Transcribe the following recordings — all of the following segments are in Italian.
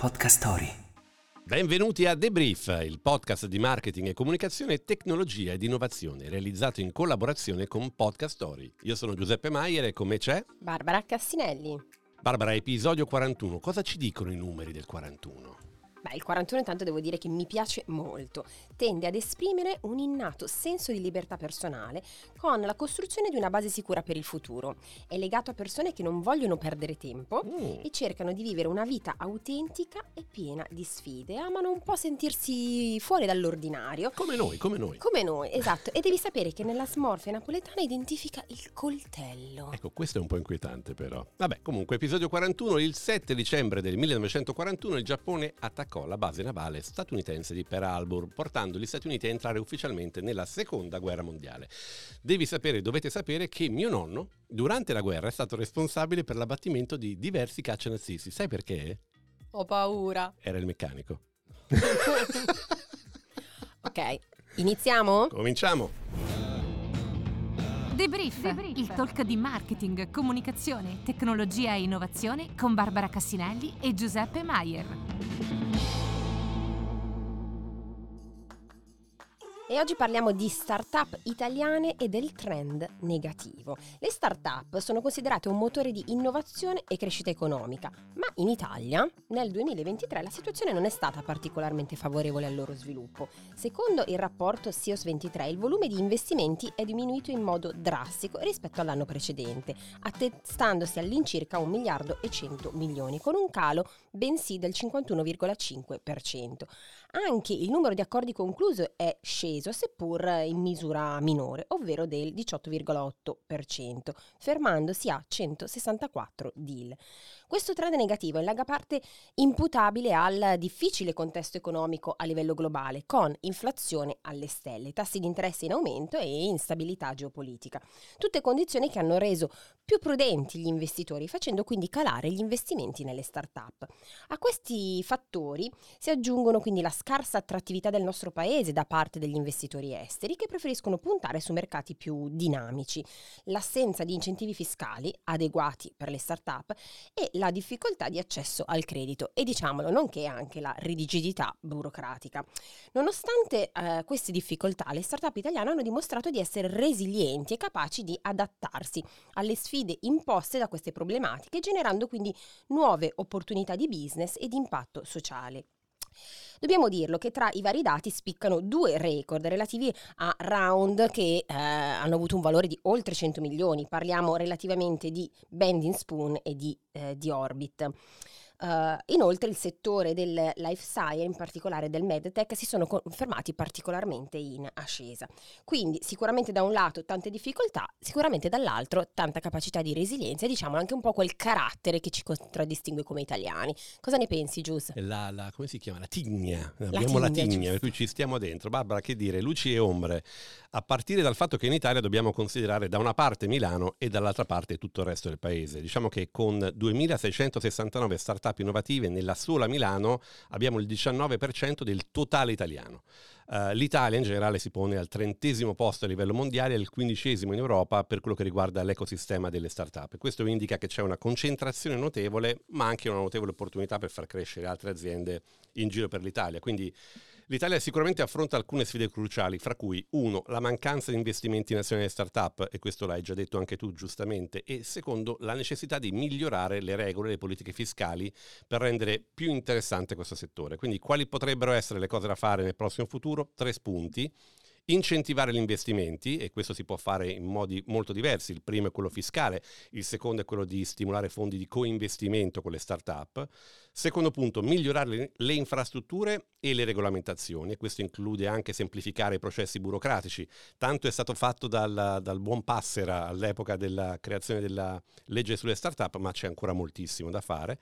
Podcast Story. Benvenuti a The Brief, il podcast di marketing e comunicazione, tecnologia ed innovazione, realizzato in collaborazione con Podcast Story. Io sono Giuseppe Maier e con me c'è Barbara Cassinelli. Barbara, episodio 41. Cosa ci dicono i numeri del 41? Beh, il 41 intanto devo dire che mi piace molto. Tende ad esprimere un innato senso di libertà personale con la costruzione di una base sicura per il futuro. È legato a persone che non vogliono perdere tempo Mm. e cercano di vivere una vita autentica e piena di sfide. Amano un po' sentirsi fuori dall'ordinario. Come noi, come noi. Come noi, esatto. E devi sapere che nella smorfia napoletana identifica il coltello. Ecco, questo è un po' inquietante però. Vabbè, comunque, episodio 41, il 7 dicembre del 1941 il Giappone attaccò la base navale statunitense di Pearl Harbor, portando gli Stati Uniti a entrare ufficialmente nella seconda guerra mondiale. Devi sapere, dovete sapere che mio nonno, durante la guerra, è stato responsabile per l'abbattimento di diversi caccia nazisti. Sai perché? Ho paura. Era il meccanico. Ok, iniziamo? Cominciamo! Debrief, il talk di marketing, comunicazione, tecnologia e innovazione con Barbara Cassinelli e Giuseppe Maier. E oggi parliamo di start-up italiane e del trend negativo. Le start-up sono considerate un motore di innovazione e crescita economica, ma in Italia nel 2023 la situazione non è stata particolarmente favorevole al loro sviluppo. Secondo il rapporto SIOS 23 il volume di investimenti è diminuito in modo drastico rispetto all'anno precedente, attestandosi all'incirca 1 miliardo e 100 milioni, con un calo bensì del 51,5%. Anche il numero di accordi conclusi è sceso, seppur in misura minore, ovvero del 18,8%, fermandosi a 164 deal. Questo trend negativo è in larga parte imputabile al difficile contesto economico a livello globale, con inflazione alle stelle, tassi di interesse in aumento e instabilità geopolitica. Tutte condizioni che hanno reso più prudenti gli investitori, facendo quindi calare gli investimenti nelle start-up. A questi fattori si aggiungono quindi la scarsa attrattività del nostro paese da parte degli investitori esteri che preferiscono puntare su mercati più dinamici, l'assenza di incentivi fiscali adeguati per le start-up e la difficoltà di accesso al credito e diciamolo nonché anche la rigidità burocratica. Nonostante eh, queste difficoltà, le start-up italiane hanno dimostrato di essere resilienti e capaci di adattarsi alle sfide imposte da queste problematiche, generando quindi nuove opportunità di business e di impatto sociale. Dobbiamo dirlo che tra i vari dati spiccano due record relativi a round che eh, hanno avuto un valore di oltre 100 milioni. Parliamo relativamente di Bending Spoon e di, eh, di Orbit. Uh, inoltre il settore del life science, in particolare del medtech, si sono confermati particolarmente in ascesa. Quindi sicuramente da un lato tante difficoltà, sicuramente dall'altro tanta capacità di resilienza e diciamo anche un po' quel carattere che ci contraddistingue come italiani. Cosa ne pensi Gius? La, la- come si chiama? La tigna. Abbiamo la tigna, tigna, giusto. per cui ci stiamo dentro. Barbara, che dire? Luci e ombre. A partire dal fatto che in Italia dobbiamo considerare da una parte Milano e dall'altra parte tutto il resto del paese. Diciamo che con 2669 start-up innovative nella sola Milano abbiamo il 19% del totale italiano. Eh, L'Italia in generale si pone al trentesimo posto a livello mondiale e al quindicesimo in Europa per quello che riguarda l'ecosistema delle start-up. Questo indica che c'è una concentrazione notevole, ma anche una notevole opportunità per far crescere altre aziende in giro per l'Italia. Quindi L'Italia sicuramente affronta alcune sfide cruciali, fra cui uno, la mancanza di investimenti nazionali e start-up, e questo l'hai già detto anche tu giustamente, e secondo, la necessità di migliorare le regole e le politiche fiscali per rendere più interessante questo settore. Quindi quali potrebbero essere le cose da fare nel prossimo futuro? Tre spunti. Incentivare gli investimenti, e questo si può fare in modi molto diversi. Il primo è quello fiscale, il secondo è quello di stimolare fondi di coinvestimento con le start-up. Secondo punto, migliorare le- infrastrutture e le regolamentazioni, questo include anche semplificare i processi burocratici. Tanto è stato fatto dal, dal buon Passera all'epoca della creazione della legge sulle start-up, ma c'è ancora moltissimo da fare.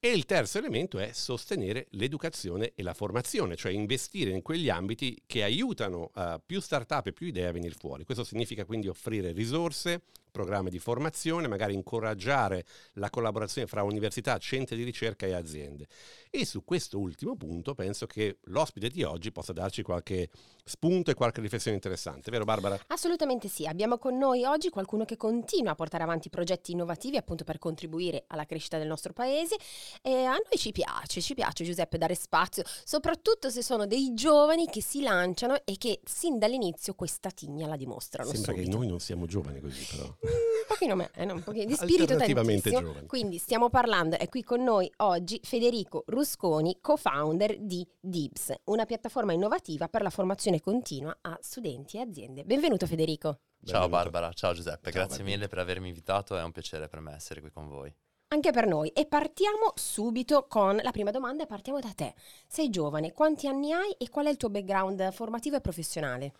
E il terzo elemento è sostenere l'educazione e la formazione, cioè investire in quegli ambiti che aiutano uh, più start-up e più idee a venire fuori. Questo significa quindi offrire risorse, programmi di formazione, magari incoraggiare la collaborazione fra università, centri di ricerca e aziende. E su questo ultimo punto penso che l'ospite di oggi possa darci qualche spunto e qualche riflessione interessante, vero Barbara? Assolutamente sì, abbiamo con noi oggi qualcuno che continua a portare avanti progetti innovativi appunto per contribuire alla crescita del nostro paese e a noi ci piace, ci piace Giuseppe dare spazio, soprattutto se sono dei giovani che si lanciano e che sin dall'inizio questa tigna la dimostrano. Sembra subito. che noi non siamo giovani così però. Un pochino me, eh, un pochino di spirito tantissimo. Giovani. Quindi stiamo parlando, è qui con noi oggi Federico Rusconi, co-founder di Dibs, una piattaforma innovativa per la formazione continua a studenti e aziende. Benvenuto Federico. Ciao Barbara, ciao Giuseppe, Ciao, grazie Barbara. mille per avermi invitato, è un piacere per me essere qui con voi. Anche per noi. E partiamo subito con la prima domanda e partiamo da te. Sei giovane, quanti anni hai e qual è il tuo background formativo e professionale?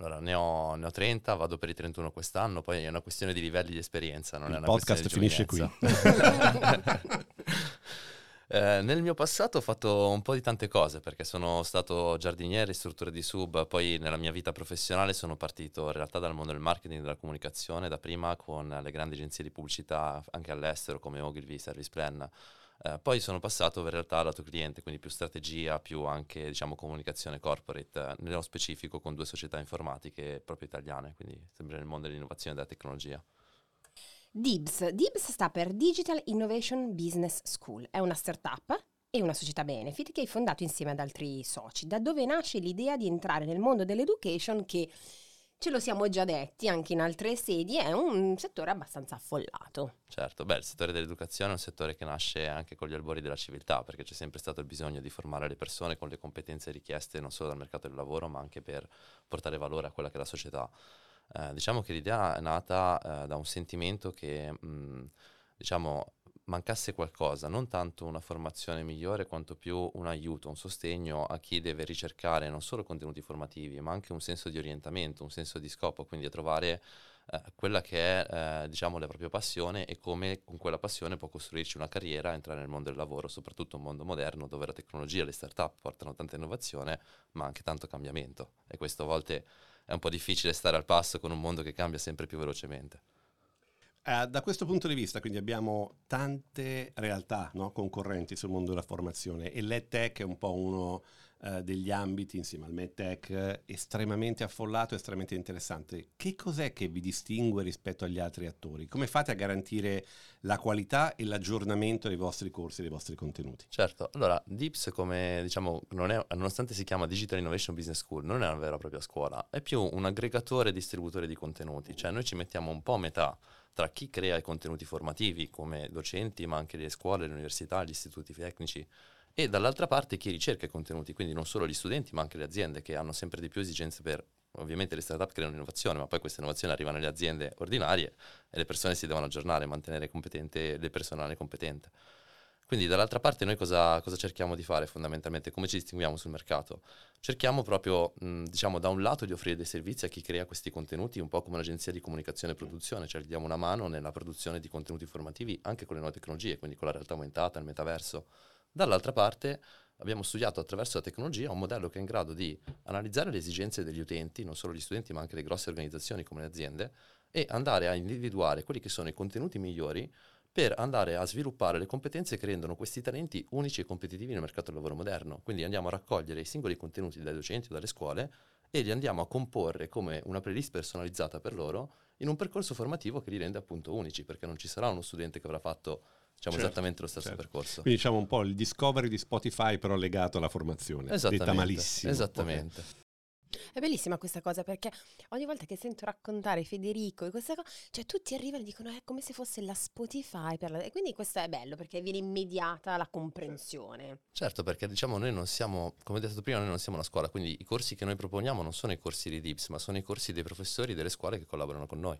Allora, ne ho, ne ho 30, vado per i 31 quest'anno, poi è una questione di livelli di esperienza, non è Il una podcast questione finisce di qui. giovinezza. Eh, nel mio passato ho fatto un po' di tante cose perché sono stato giardiniere, istruttore di sub, poi nella mia vita professionale sono partito in realtà dal mondo del marketing e della comunicazione, da prima con le grandi agenzie di pubblicità anche all'estero come Ogilvy, Service Plan. Eh, poi sono passato in realtà al lato cliente, quindi più strategia, più anche diciamo comunicazione corporate, eh, nello specifico con due società informatiche proprio italiane, quindi sempre nel mondo dell'innovazione e della tecnologia. DIBS. DIBS sta per Digital Innovation Business School. È una startup e una società benefit che hai fondato insieme ad altri soci. Da dove nasce l'idea di entrare nel mondo dell'education che, ce lo siamo già detti anche in altre sedi, è un settore abbastanza affollato. Certo, beh, il settore dell'educazione è un settore che nasce anche con gli albori della civiltà, perché c'è sempre stato il bisogno di formare le persone con le competenze richieste non solo dal mercato del lavoro, ma anche per portare valore a quella che è la società. Eh, diciamo che l'idea è nata eh, da un sentimento che, mh, diciamo, mancasse qualcosa, non tanto una formazione migliore quanto più un aiuto, un sostegno a chi deve ricercare non solo contenuti formativi, ma anche un senso di orientamento, un senso di scopo, quindi a trovare eh, quella che è, eh, diciamo, la propria passione e come con quella passione può costruirci una carriera, entrare nel mondo del lavoro, soprattutto un mondo moderno dove la tecnologia e le start-up portano tanta innovazione, ma anche tanto cambiamento. E questo a volte è un po' difficile stare al passo con un mondo che cambia sempre più velocemente. Eh, da questo punto di vista, quindi abbiamo tante realtà no, concorrenti sul mondo della formazione e l'EdTech è un po' uno eh, degli ambiti, insieme al MedTech, estremamente affollato, estremamente interessante. Che cos'è che vi distingue rispetto agli altri attori? Come fate a garantire la qualità e l'aggiornamento dei vostri corsi e dei vostri contenuti? Certo, allora DIPS come diciamo, non è, nonostante si chiama Digital Innovation Business School, non è una vera e propria scuola, è più un aggregatore e distributore di contenuti, cioè noi ci mettiamo un po' a metà tra chi crea i contenuti formativi come docenti, ma anche le scuole, le università, gli istituti tecnici, e dall'altra parte chi ricerca i contenuti, quindi non solo gli studenti, ma anche le aziende che hanno sempre di più esigenze per ovviamente le startup creano innovazione, ma poi queste innovazioni arrivano alle aziende ordinarie e le persone si devono aggiornare, mantenere competente il personale competente. Quindi dall'altra parte noi cosa, cosa, cerchiamo di fare fondamentalmente? Come ci distinguiamo sul mercato? Cerchiamo proprio, mh, diciamo, da un lato di offrire dei servizi a chi crea questi contenuti, un po' come un'agenzia di comunicazione e produzione, cioè gli diamo una mano nella produzione di contenuti formativi anche con le nuove tecnologie, quindi con la realtà aumentata, il metaverso. Dall'altra parte abbiamo studiato attraverso la tecnologia un modello che è in grado di analizzare le esigenze degli utenti, non solo gli studenti, ma anche le grosse organizzazioni come le aziende, e andare a individuare quelli che sono i contenuti migliori per andare a sviluppare le competenze che rendono questi talenti unici e competitivi nel mercato del lavoro moderno. Quindi andiamo a raccogliere i singoli contenuti dai docenti o dalle scuole e li andiamo a comporre come una playlist personalizzata per loro in un percorso formativo che li rende appunto unici, perché non ci sarà uno studente che avrà fatto diciamo, Certo, esattamente lo stesso certo. percorso. Quindi diciamo un po' il discovery di Spotify però legato alla formazione, Esattamente, detta malissimo. Esattamente. Ok. È bellissima questa cosa perché ogni volta che sento raccontare Federico e queste cose, cioè tutti arrivano e dicono è come se fosse la Spotify la... e quindi questo è bello perché viene immediata la comprensione. Certo, perché diciamo noi non siamo, come detto prima, noi non siamo una scuola, quindi i corsi che noi proponiamo non sono i corsi di DIPS, ma sono i corsi dei professori delle scuole che collaborano con noi.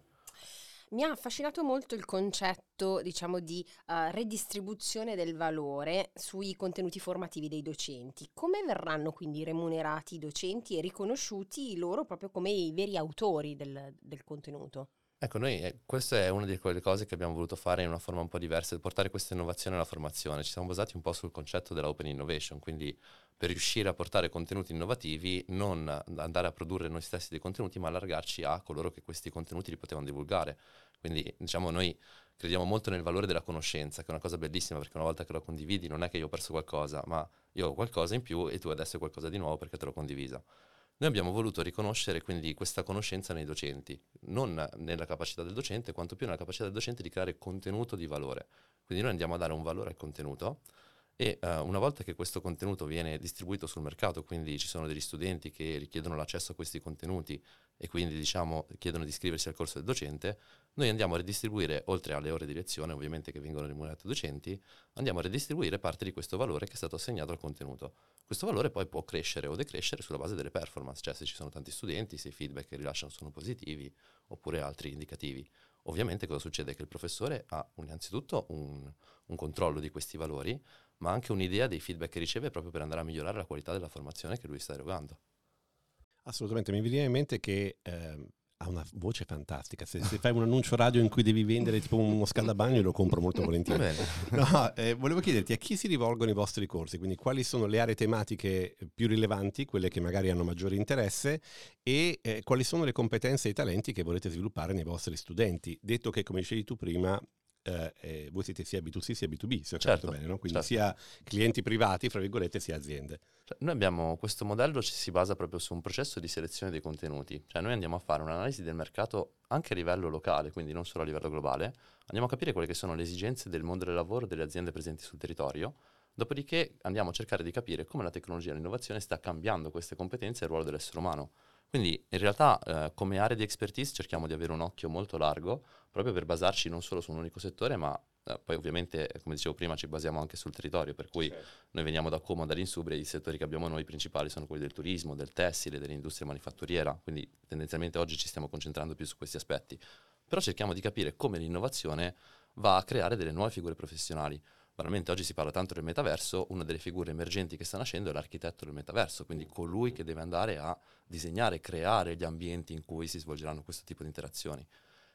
Mi ha affascinato molto il concetto, diciamo, di eh, redistribuzione del valore sui contenuti formativi dei docenti. Come verranno quindi remunerati i docenti e riconosciuti loro proprio come i veri autori del, del contenuto? Ecco, noi eh, questa è una di quelle cose che abbiamo voluto fare in una forma un po' diversa, portare questa innovazione alla formazione. Ci siamo basati un po' sul concetto dell'open innovation, quindi per riuscire a portare contenuti innovativi, non andare a produrre noi stessi dei contenuti, ma allargarci a coloro che questi contenuti li potevano divulgare. Quindi, diciamo, noi crediamo molto nel valore della conoscenza, che è una cosa bellissima perché una volta che lo condividi non è che io ho perso qualcosa, ma io ho qualcosa in più e tu adesso hai qualcosa di nuovo perché te l'ho condivisa. Noi abbiamo voluto riconoscere quindi questa conoscenza nei docenti, non nella capacità del docente, quanto più nella capacità del docente di creare contenuto di valore. Quindi noi andiamo a dare un valore al contenuto e uh, una volta che questo contenuto viene distribuito sul mercato, quindi ci sono degli studenti che richiedono l'accesso a questi contenuti e quindi diciamo chiedono di iscriversi al corso del docente, noi andiamo a ridistribuire, oltre alle ore di lezione ovviamente che vengono remunerate docenti, andiamo a ridistribuire parte di questo valore che è stato assegnato al contenuto. Questo valore poi può crescere o decrescere sulla base delle performance, cioè se ci sono tanti studenti, se i feedback che rilasciano sono positivi oppure altri indicativi. Ovviamente cosa succede? Che il professore ha innanzitutto un, un controllo di questi valori, ma anche un'idea dei feedback che riceve proprio per andare a migliorare la qualità della formazione che lui sta erogando. Assolutamente, mi viene in mente che eh, ha una voce fantastica. Se, se, fai un annuncio radio in cui devi vendere tipo uno scaldabagno, lo compro molto volentieri. No, eh, volevo chiederti a chi si rivolgono i vostri corsi, quindi quali sono le aree tematiche più rilevanti, quelle che magari hanno maggiore interesse, e eh, quali sono le competenze e i talenti che volete sviluppare nei vostri studenti. Detto che, come dicevi tu prima, eh, eh, voi siete sia B2C sia B2B, se ho certo, bene, no? quindi certo. sia clienti privati, fra virgolette, sia aziende. Cioè, noi abbiamo questo modello, ci si basa proprio su un processo di selezione dei contenuti, cioè noi andiamo a fare un'analisi del mercato anche a livello locale, quindi non solo a livello globale, andiamo a capire quelle che sono le esigenze del mondo del lavoro delle aziende presenti sul territorio, dopodiché andiamo a cercare di capire come la tecnologia e l'innovazione sta cambiando queste competenze e il ruolo dell'essere umano. Quindi in realtà eh, come area di expertise cerchiamo di avere un occhio molto largo proprio per basarci non solo su un unico settore, ma eh, poi ovviamente, come dicevo prima, ci basiamo anche sul territorio, per cui certo. noi veniamo da Como, dall'Insubria, i settori che abbiamo noi principali sono quelli del turismo, del tessile, dell'industria manifatturiera, quindi tendenzialmente oggi ci stiamo concentrando più su questi aspetti. Però cerchiamo di capire come l'innovazione va a creare delle nuove figure professionali banalmente oggi si parla tanto del metaverso, una delle figure emergenti che sta nascendo è l'architetto del metaverso, quindi colui che deve andare a disegnare, creare gli ambienti in cui si svolgeranno questo tipo di interazioni.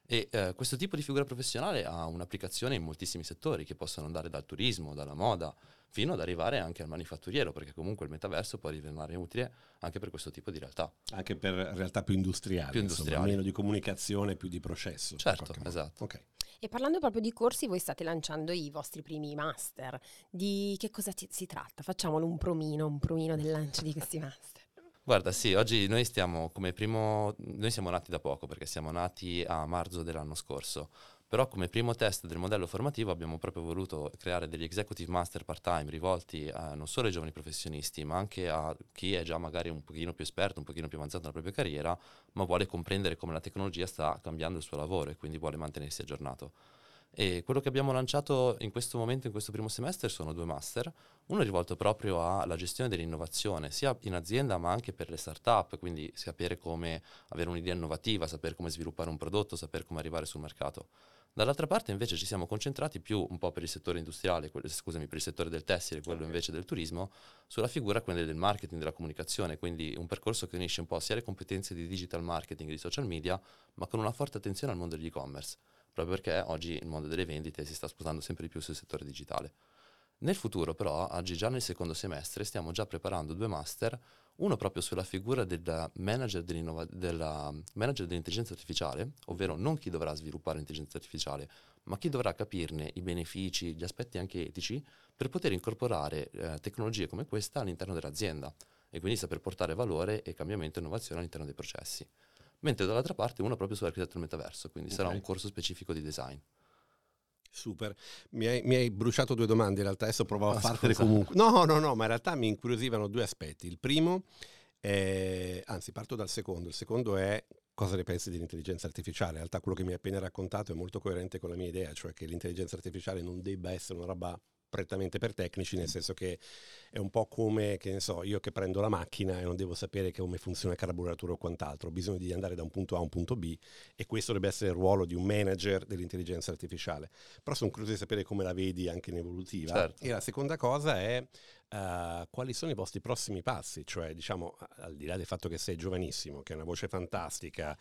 E eh, questo tipo di figura professionale ha un'applicazione in moltissimi settori che possono andare dal turismo, dalla moda, fino ad arrivare anche al manifatturiero, perché comunque il metaverso può ritornare utile anche per questo tipo di realtà. Anche per realtà più industriali, più industriali. Insomma, meno di comunicazione, più di processo. Certo, esatto. Okay. E parlando proprio di corsi, voi state lanciando i vostri primi master. Di che cosa ti, si tratta? Facciamolo un promino, un promino del lancio di questi master. Guarda, sì, oggi noi stiamo come primo, noi siamo nati da poco perché siamo nati a marzo dell'anno scorso, però come primo test del modello formativo abbiamo proprio voluto creare degli executive master part-time rivolti a, non solo ai giovani professionisti, ma anche a chi è già magari un pochino più esperto, un pochino più avanzato nella propria carriera, ma vuole comprendere come la tecnologia sta cambiando il suo lavoro e quindi vuole mantenersi aggiornato. E quello che abbiamo lanciato in questo momento, in questo primo semestre, sono due master. Uno rivolto proprio alla gestione dell'innovazione, sia in azienda ma anche per le start-up, quindi sapere come avere un'idea innovativa, sapere come sviluppare un prodotto, sapere come arrivare sul mercato. Dall'altra parte invece ci siamo concentrati più un po' per il settore industriale, quello, scusami, per il settore del tessile, quello okay. invece del turismo, sulla figura quindi del marketing, della comunicazione, quindi un percorso che unisce un po' sia le competenze di digital marketing, di social media, ma con una forte attenzione al mondo degli e-commerce proprio perché oggi il mondo delle vendite si sta spostando sempre di più sul settore digitale. Nel futuro però, oggi già nel secondo semestre, stiamo già preparando due master, uno proprio sulla figura del manager, della manager dell'intelligenza artificiale, ovvero non chi dovrà sviluppare l'intelligenza artificiale, ma chi dovrà capirne i benefici, gli aspetti anche etici, per poter incorporare eh, tecnologie come questa all'interno dell'azienda e quindi saper portare valore e cambiamento e innovazione all'interno dei processi mentre dall'altra parte uno proprio sull'architetto del metaverso, quindi okay. sarà un corso specifico di design. Super, mi hai, mi hai, bruciato due domande, in realtà adesso provo a fartele scusa. comunque. No, no, no, ma in realtà mi incuriosivano due aspetti. Il primo, è, anzi parto dal secondo, il secondo è cosa ne pensi dell'intelligenza artificiale. In realtà quello che mi hai appena raccontato è molto coerente con la mia idea, cioè che l'intelligenza artificiale non debba essere una roba prettamente per tecnici, nel senso che è un po' come, che ne so, io che prendo la macchina e non devo sapere come funziona il carburatore o quant'altro, ho bisogno di andare da un punto A a un punto B e questo dovrebbe essere il ruolo di un manager dell'intelligenza artificiale. Però sono curioso di sapere come la vedi anche in evolutiva. Certo. E la seconda cosa è uh, quali sono i vostri prossimi passi, cioè diciamo al di là del fatto che sei giovanissimo, che hai una voce fantastica,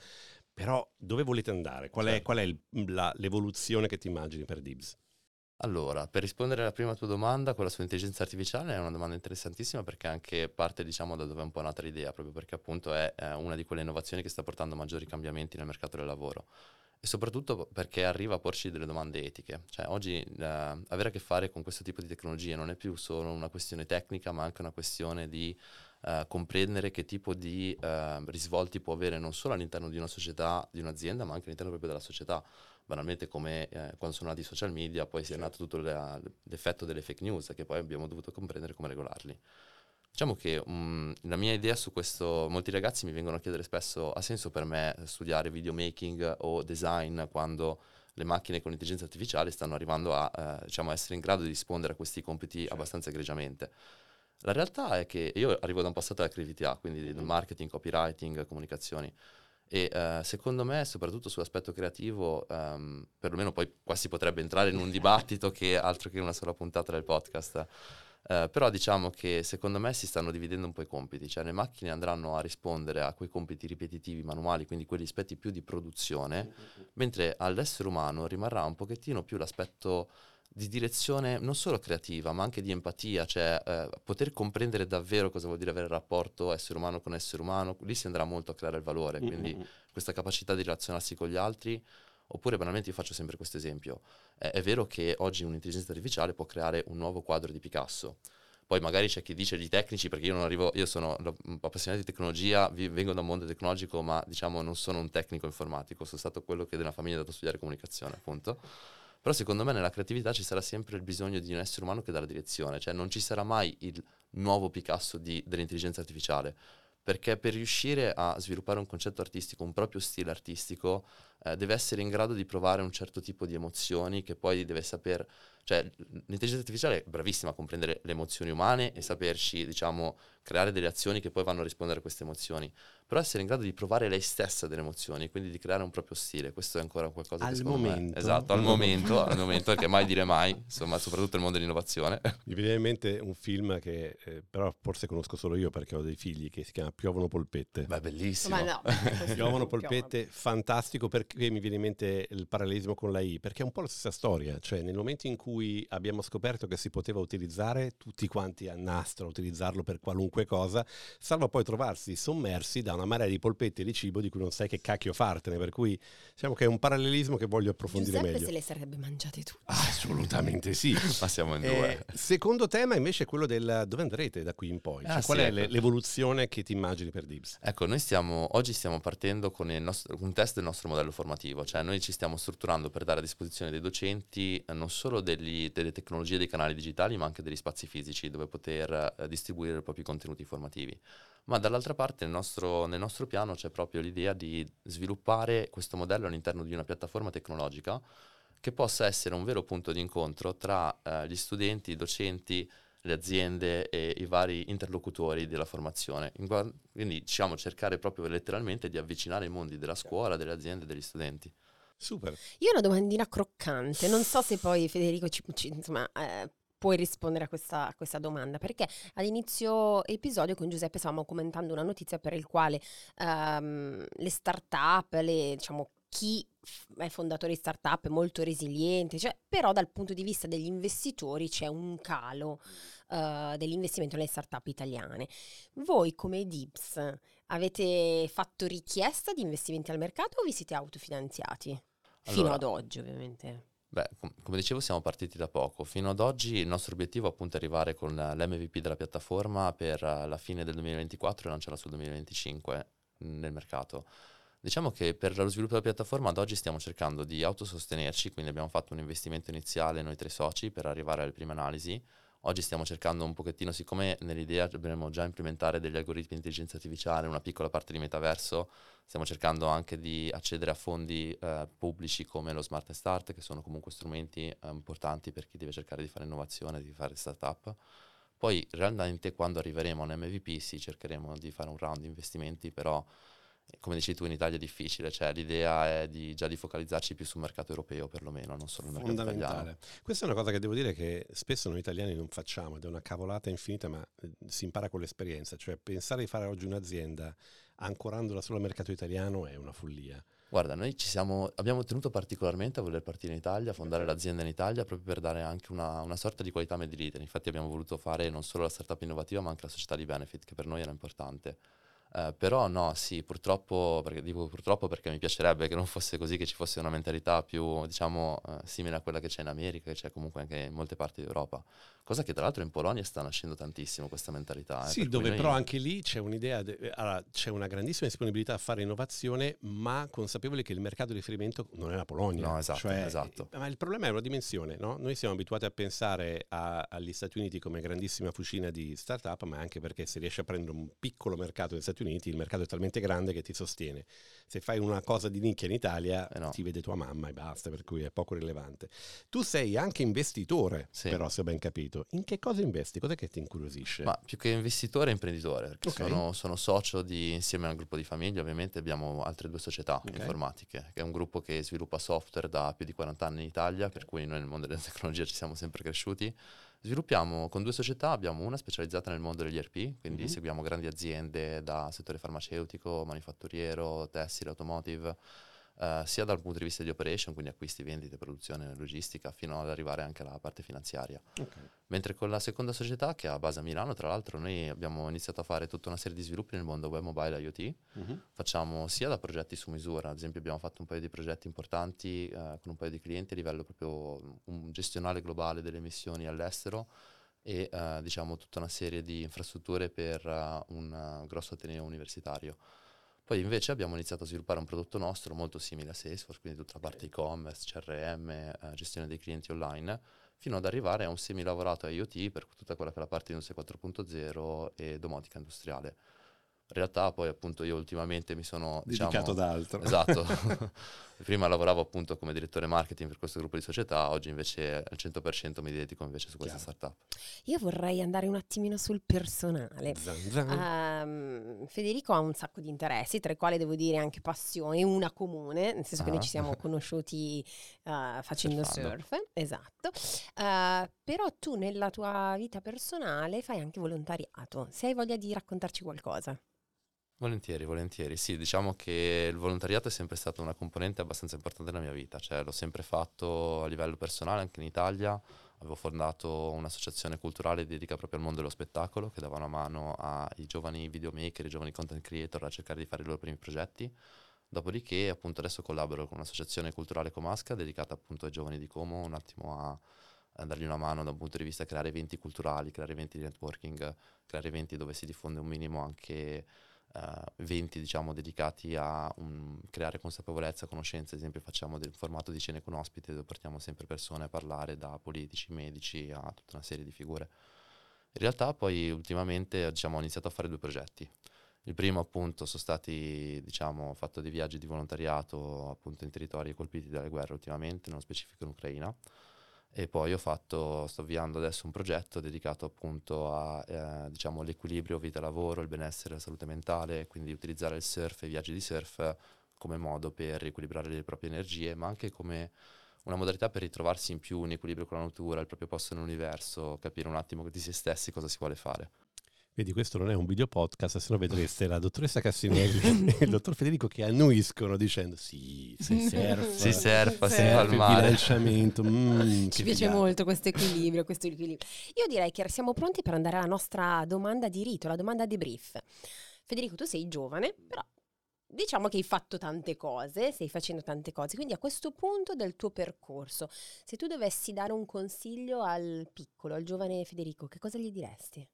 Però dove volete andare? Qual è, Certo. qual è il- la- l'evoluzione che ti immagini per Dibs? Allora, per rispondere alla prima tua domanda, quella sull'intelligenza artificiale è una domanda interessantissima perché anche parte, diciamo, da dove è un po' nata l'idea, proprio perché appunto è eh, una di quelle innovazioni che sta portando maggiori cambiamenti nel mercato del lavoro. E soprattutto perché arriva a porci delle domande etiche. Cioè, oggi eh, avere a che fare con questo tipo di tecnologie non è più solo una questione tecnica, ma anche una questione di eh, comprendere che tipo di eh, risvolti può avere non solo all'interno di una società, di un'azienda, ma anche all'interno proprio della società banalmente come eh, quando sono nati i social media, poi si è nato tutto la- l'effetto delle fake news che poi abbiamo dovuto comprendere come regolarli. Diciamo che mm, la mia idea su questo, molti ragazzi mi vengono a chiedere spesso, ha senso per me studiare videomaking o design quando le macchine con l'intelligenza artificiale stanno arrivando a eh, diciamo, essere in grado di rispondere a questi compiti abbastanza egregiamente. La realtà è che io arrivo da un passato della creatività, quindi del marketing, copywriting, comunicazioni. E eh, secondo me, soprattutto sull'aspetto creativo, ehm, perlomeno poi qua si potrebbe entrare in un dibattito che altro che una sola puntata del podcast. eh, però diciamo che secondo me si stanno dividendo un po' i compiti, cioè le macchine andranno a rispondere a quei compiti ripetitivi, manuali, quindi quegli aspetti più di produzione, mentre all'essere umano rimarrà un pochettino più l'aspetto di direzione non solo creativa, ma anche di empatia, cioè eh, poter comprendere davvero cosa vuol dire avere il rapporto essere umano con essere umano, lì si andrà molto a creare il valore, quindi questa capacità di relazionarsi con gli altri, oppure banalmente io faccio sempre questo esempio, Eh, è vero che oggi un'intelligenza artificiale può creare un nuovo quadro di Picasso, poi magari c'è chi dice di tecnici, perché io non arrivo, io sono appassionato di tecnologia, vengo da un mondo tecnologico, ma diciamo non sono un tecnico informatico, sono stato quello che nella famiglia ha dato a studiare comunicazione, appunto. Però secondo me nella creatività ci sarà sempre il bisogno di un essere umano che dà la direzione, cioè non ci sarà mai il nuovo Picasso di- dell'intelligenza artificiale, perché per riuscire a sviluppare un concetto artistico, un proprio stile artistico, eh, deve essere in grado di provare un certo tipo di emozioni che poi deve saper, cioè l'intelligenza artificiale è bravissima a comprendere le emozioni umane e saperci, diciamo, creare delle azioni che poi vanno a rispondere a queste emozioni, però essere in grado di provare lei stessa delle emozioni, quindi di creare un proprio stile, questo è ancora qualcosa Al che secondo me- momento. esatto, al momento, al momento, perché mai dire mai, insomma, soprattutto nel mondo dell'innovazione. Mi viene in mente un film che eh, però forse conosco solo io perché ho dei figli che si chiama Piovono polpette. Beh, bellissimo. Ma no, Piovono polpette, fantastico perché mi viene in mente il parallelismo con la I, perché è un po' la stessa storia, cioè nel momento in cui abbiamo scoperto che si poteva utilizzare, tutti quanti a nastro utilizzarlo per qualunque cosa, salvo poi trovarsi sommersi da una marea di polpette e di cibo di cui non sai che cacchio fartene, per cui diciamo che è un parallelismo che voglio approfondire Giuseppe meglio. se le sarebbe mangiate tutte. Assolutamente sì. Ma siamo in Eh, due. secondo tema invece è quello del dove andrete da qui in poi, Cioè, Ah, qual sì, è ecco. le- l'evoluzione che ti immagini per Dibs? Ecco, noi stiamo, oggi stiamo partendo con il nostro- un test del nostro modello formativo, cioè noi ci stiamo strutturando per dare a disposizione dei docenti eh, non solo degli- delle tecnologie dei canali digitali, ma anche degli spazi fisici dove poter eh, distribuire i propri contenuti formativi. Ma dall'altra parte nel nostro, nel nostro piano c'è proprio l'idea di sviluppare questo modello all'interno di una piattaforma tecnologica che possa essere un vero punto di incontro tra eh, gli studenti, i docenti, le aziende e i vari interlocutori della formazione. Quindi diciamo cercare proprio letteralmente di avvicinare i mondi della scuola, delle aziende e degli studenti. Super. Io ho una domandina croccante, non so se poi Federico ci, ci- insomma, eh, puoi rispondere a questa, a questa domanda, perché all'inizio episodio con Giuseppe stavamo commentando una notizia per il quale ehm, le start-up, le, diciamo, chi è fondatore di start-up è molto resiliente, cioè, però dal punto di vista degli investitori c'è un calo eh, dell'investimento nelle start-up italiane. Voi come Dips avete fatto richiesta di investimenti al mercato o vi siete autofinanziati? Fino Allora, ad oggi, ovviamente. Beh, com- come dicevo siamo partiti da poco. Fino ad oggi il nostro obiettivo appunto è arrivare con l'MVP della piattaforma per la fine del 2024 e lanciarla sul 2025 nel mercato. Diciamo che per lo sviluppo della piattaforma ad oggi stiamo cercando di autosostenerci, quindi abbiamo fatto un investimento iniziale noi tre soci per arrivare alle prime analisi. Oggi stiamo cercando un pochettino, siccome nell'idea dobbiamo già implementare degli algoritmi di intelligenza artificiale, una piccola parte di metaverso, stiamo cercando anche di accedere a fondi eh, pubblici come lo Smart Start, che sono comunque strumenti eh, importanti per chi deve cercare di fare innovazione, di fare startup. Poi realmente quando arriveremo a un MVP sì, cercheremo di fare un round di investimenti, però come dici tu in Italia è difficile, cioè l'idea è di, già di focalizzarci più sul mercato europeo perlomeno, non solo sul mercato italiano. Questa è una cosa che devo dire che spesso noi italiani non facciamo ed è una cavolata infinita, ma eh, si impara con l'esperienza. Cioè pensare di fare oggi un'azienda ancorandola solo al mercato italiano è una follia. Guarda, noi ci siamo, abbiamo tenuto particolarmente a voler partire in Italia, a fondare l'azienda in Italia proprio per dare anche una, una sorta di qualità made in Italy. Infatti abbiamo voluto fare non solo la startup innovativa ma anche la società di benefit che per noi era importante. Eh, però no, sì, purtroppo, perché dico purtroppo perché mi piacerebbe che non fosse così, che ci fosse una mentalità più, diciamo, eh, simile a quella che c'è in America, che c'è comunque anche in molte parti d'Europa. Cosa che tra l'altro in Polonia sta nascendo tantissimo questa mentalità. eh, Sì, per dove noi- però anche lì c'è un'idea, de- eh, allora, c'è una grandissima disponibilità a fare innovazione, ma consapevoli che il mercato di riferimento non è la Polonia. No, esatto, Cioè, esatto. Ma il problema è una dimensione, no? Noi siamo abituati a pensare a- agli Stati Uniti come grandissima fucina di startup, ma anche perché se riesci a prendere un piccolo mercato negli Stati Uniti, il mercato è talmente grande che ti sostiene. Se fai una cosa di nicchia in Italia, Eh no. ti vede tua mamma e basta, per cui è poco rilevante. Tu sei anche investitore, Sì. però, se ho ben capito. In che cosa investi? Cos'è che ti incuriosisce? Ma più che investitore, imprenditore, perché Ok. sono, sono socio di, insieme al gruppo di famiglia, ovviamente abbiamo altre due società Ok. informatiche, che è un gruppo che sviluppa software da più di 40 anni in Italia, per cui noi nel mondo della tecnologia ci siamo sempre cresciuti. Sviluppiamo con due società, abbiamo una specializzata nel mondo degli ERP, quindi Mhm. seguiamo grandi aziende da settore farmaceutico, manifatturiero, tessile, automotive, eh, sia dal punto di vista di operation, quindi acquisti, vendite, produzione, logistica, fino ad arrivare anche alla parte finanziaria. Ok. Mentre con la seconda società, che ha base a Milano, tra l'altro, noi abbiamo iniziato a fare tutta una serie di sviluppi nel mondo web mobile IoT. Mhm. Facciamo sia da progetti su misura, ad esempio abbiamo fatto un paio di progetti importanti eh, con un paio di clienti a livello proprio un gestionale globale delle emissioni all'estero e eh, diciamo tutta una serie di infrastrutture per eh, un eh, grosso ateneo universitario. Poi invece abbiamo iniziato a sviluppare un prodotto nostro molto simile a Salesforce, quindi tutta la parte e-commerce, CRM, eh, gestione dei clienti online, fino ad arrivare a un semilavorato IoT per tutta quella che è la parte di industria 4.0 e domotica industriale. In realtà poi appunto io ultimamente mi sono Dedicato diciamo, ad altro. Esatto. Prima lavoravo appunto come direttore marketing per questo gruppo di società, oggi invece al 100% mi dedico invece su questa Chiaro. startup. Io vorrei andare un attimino sul personale. Zan, zan. Ehm, Federico ha un sacco di interessi, tra i quali devo dire anche passione, una comune, nel senso che noi Ah. ci siamo conosciuti eh, facendo Surfando. surf, esatto. Eh, però tu nella tua vita personale fai anche volontariato. Se hai voglia di raccontarci qualcosa. Volentieri, volentieri. Sì, diciamo che il volontariato è sempre stata una componente abbastanza importante della mia vita, cioè l'ho sempre fatto a livello personale anche in Italia. Avevo fondato un'associazione culturale dedicata proprio al mondo dello spettacolo che dava una mano ai giovani videomaker, ai giovani content creator a cercare di fare i loro primi progetti. Dopodiché, appunto, adesso collaboro con un'associazione culturale Comasca dedicata appunto ai giovani di Como, un attimo a, a dargli una mano da un punto di vista creare eventi culturali, creare eventi di networking, creare eventi dove si diffonde un minimo anche eventi diciamo dedicati a un- creare consapevolezza, conoscenza, ad esempio facciamo del formato di cene con ospite dove portiamo sempre persone a parlare da politici, medici a tutta una serie di figure. In realtà poi ultimamente diciamo, ho iniziato a fare due progetti. Il primo appunto sono stati, diciamo, fatto dei viaggi di volontariato appunto in territori colpiti dalle guerre ultimamente, nello specifico in Ucraina. E poi ho fatto, sto avviando adesso un progetto dedicato appunto a, eh, diciamo, vita-lavoro, il benessere, la salute mentale, quindi utilizzare il surf e i viaggi di surf come modo per riequilibrare le proprie energie, ma anche come una modalità per ritrovarsi in più in equilibrio con la natura, il proprio posto nell'universo, capire un attimo di se stessi cosa si vuole fare. Vedi, questo non è un video podcast, se no vedreste la dottoressa Cassinelli e il dottor Federico che annuiscono dicendo sì, si surf, Si surfa, si al il bilanciamento, mm, Ci piace figata. molto questo equilibrio, questo equilibrio. Io direi che siamo pronti per andare alla nostra domanda di rito, la domanda di brief. Federico, tu sei giovane, però diciamo che hai fatto tante cose, stai facendo tante cose, quindi a questo punto del tuo percorso, se tu dovessi dare un consiglio al piccolo, al giovane Federico, che cosa gli diresti?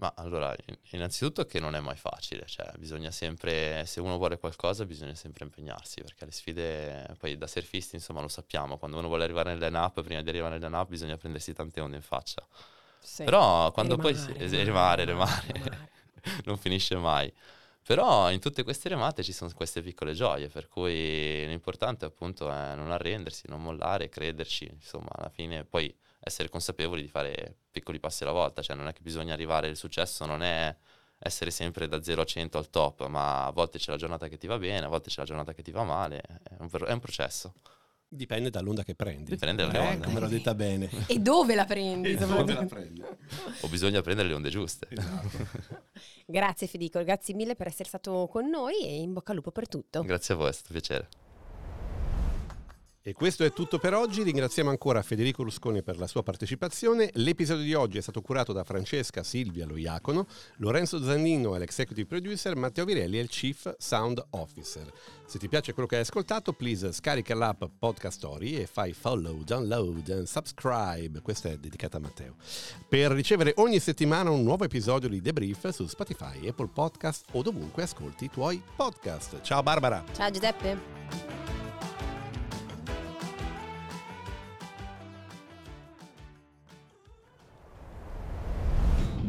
Ma allora, in- innanzitutto che non è mai facile, cioè bisogna sempre, se uno vuole qualcosa bisogna sempre impegnarsi, perché le sfide, poi da surfisti insomma lo sappiamo, quando uno vuole arrivare nell'line-up, prima di arrivare nell'line-up bisogna prendersi tante onde in faccia. Però quando poi si, remare, remare, remare. non finisce mai. Però in tutte queste remate ci sono queste piccole gioie, per cui l'importante appunto è non arrendersi, non mollare, crederci, insomma, alla fine poi essere consapevoli di fare piccoli passi alla volta, cioè non è che bisogna arrivare, il successo non è essere sempre da 0 a 100 al top, ma a volte c'è la giornata che ti va bene, a volte c'è la giornata che ti va male, è un, pro- è un processo. Dipende dall'onda che prendi. Dipende Eh, onde. come l'ho detta bene. E dove la prendi? Dove la prendi? O bisogna prendere le onde giuste. Grazie Federico, grazie mille per essere stato con noi e in bocca al lupo per tutto. Grazie a voi, è stato un piacere. E questo è tutto per oggi. Ringraziamo ancora Federico Rusconi per la sua partecipazione. L'episodio di oggi è stato curato da Francesca Silvia Loiacono, Lorenzo Zannino è l'executive producer, Matteo Virelli è il chief sound officer. Se ti piace quello che hai ascoltato, please scarica l'app Podcast Story e fai follow, download and subscribe. Questa è dedicata a Matteo. Per ricevere ogni settimana un nuovo episodio di The Brief su Spotify, Apple Podcast o dovunque ascolti i tuoi podcast. Ciao Barbara! Ciao Giuseppe.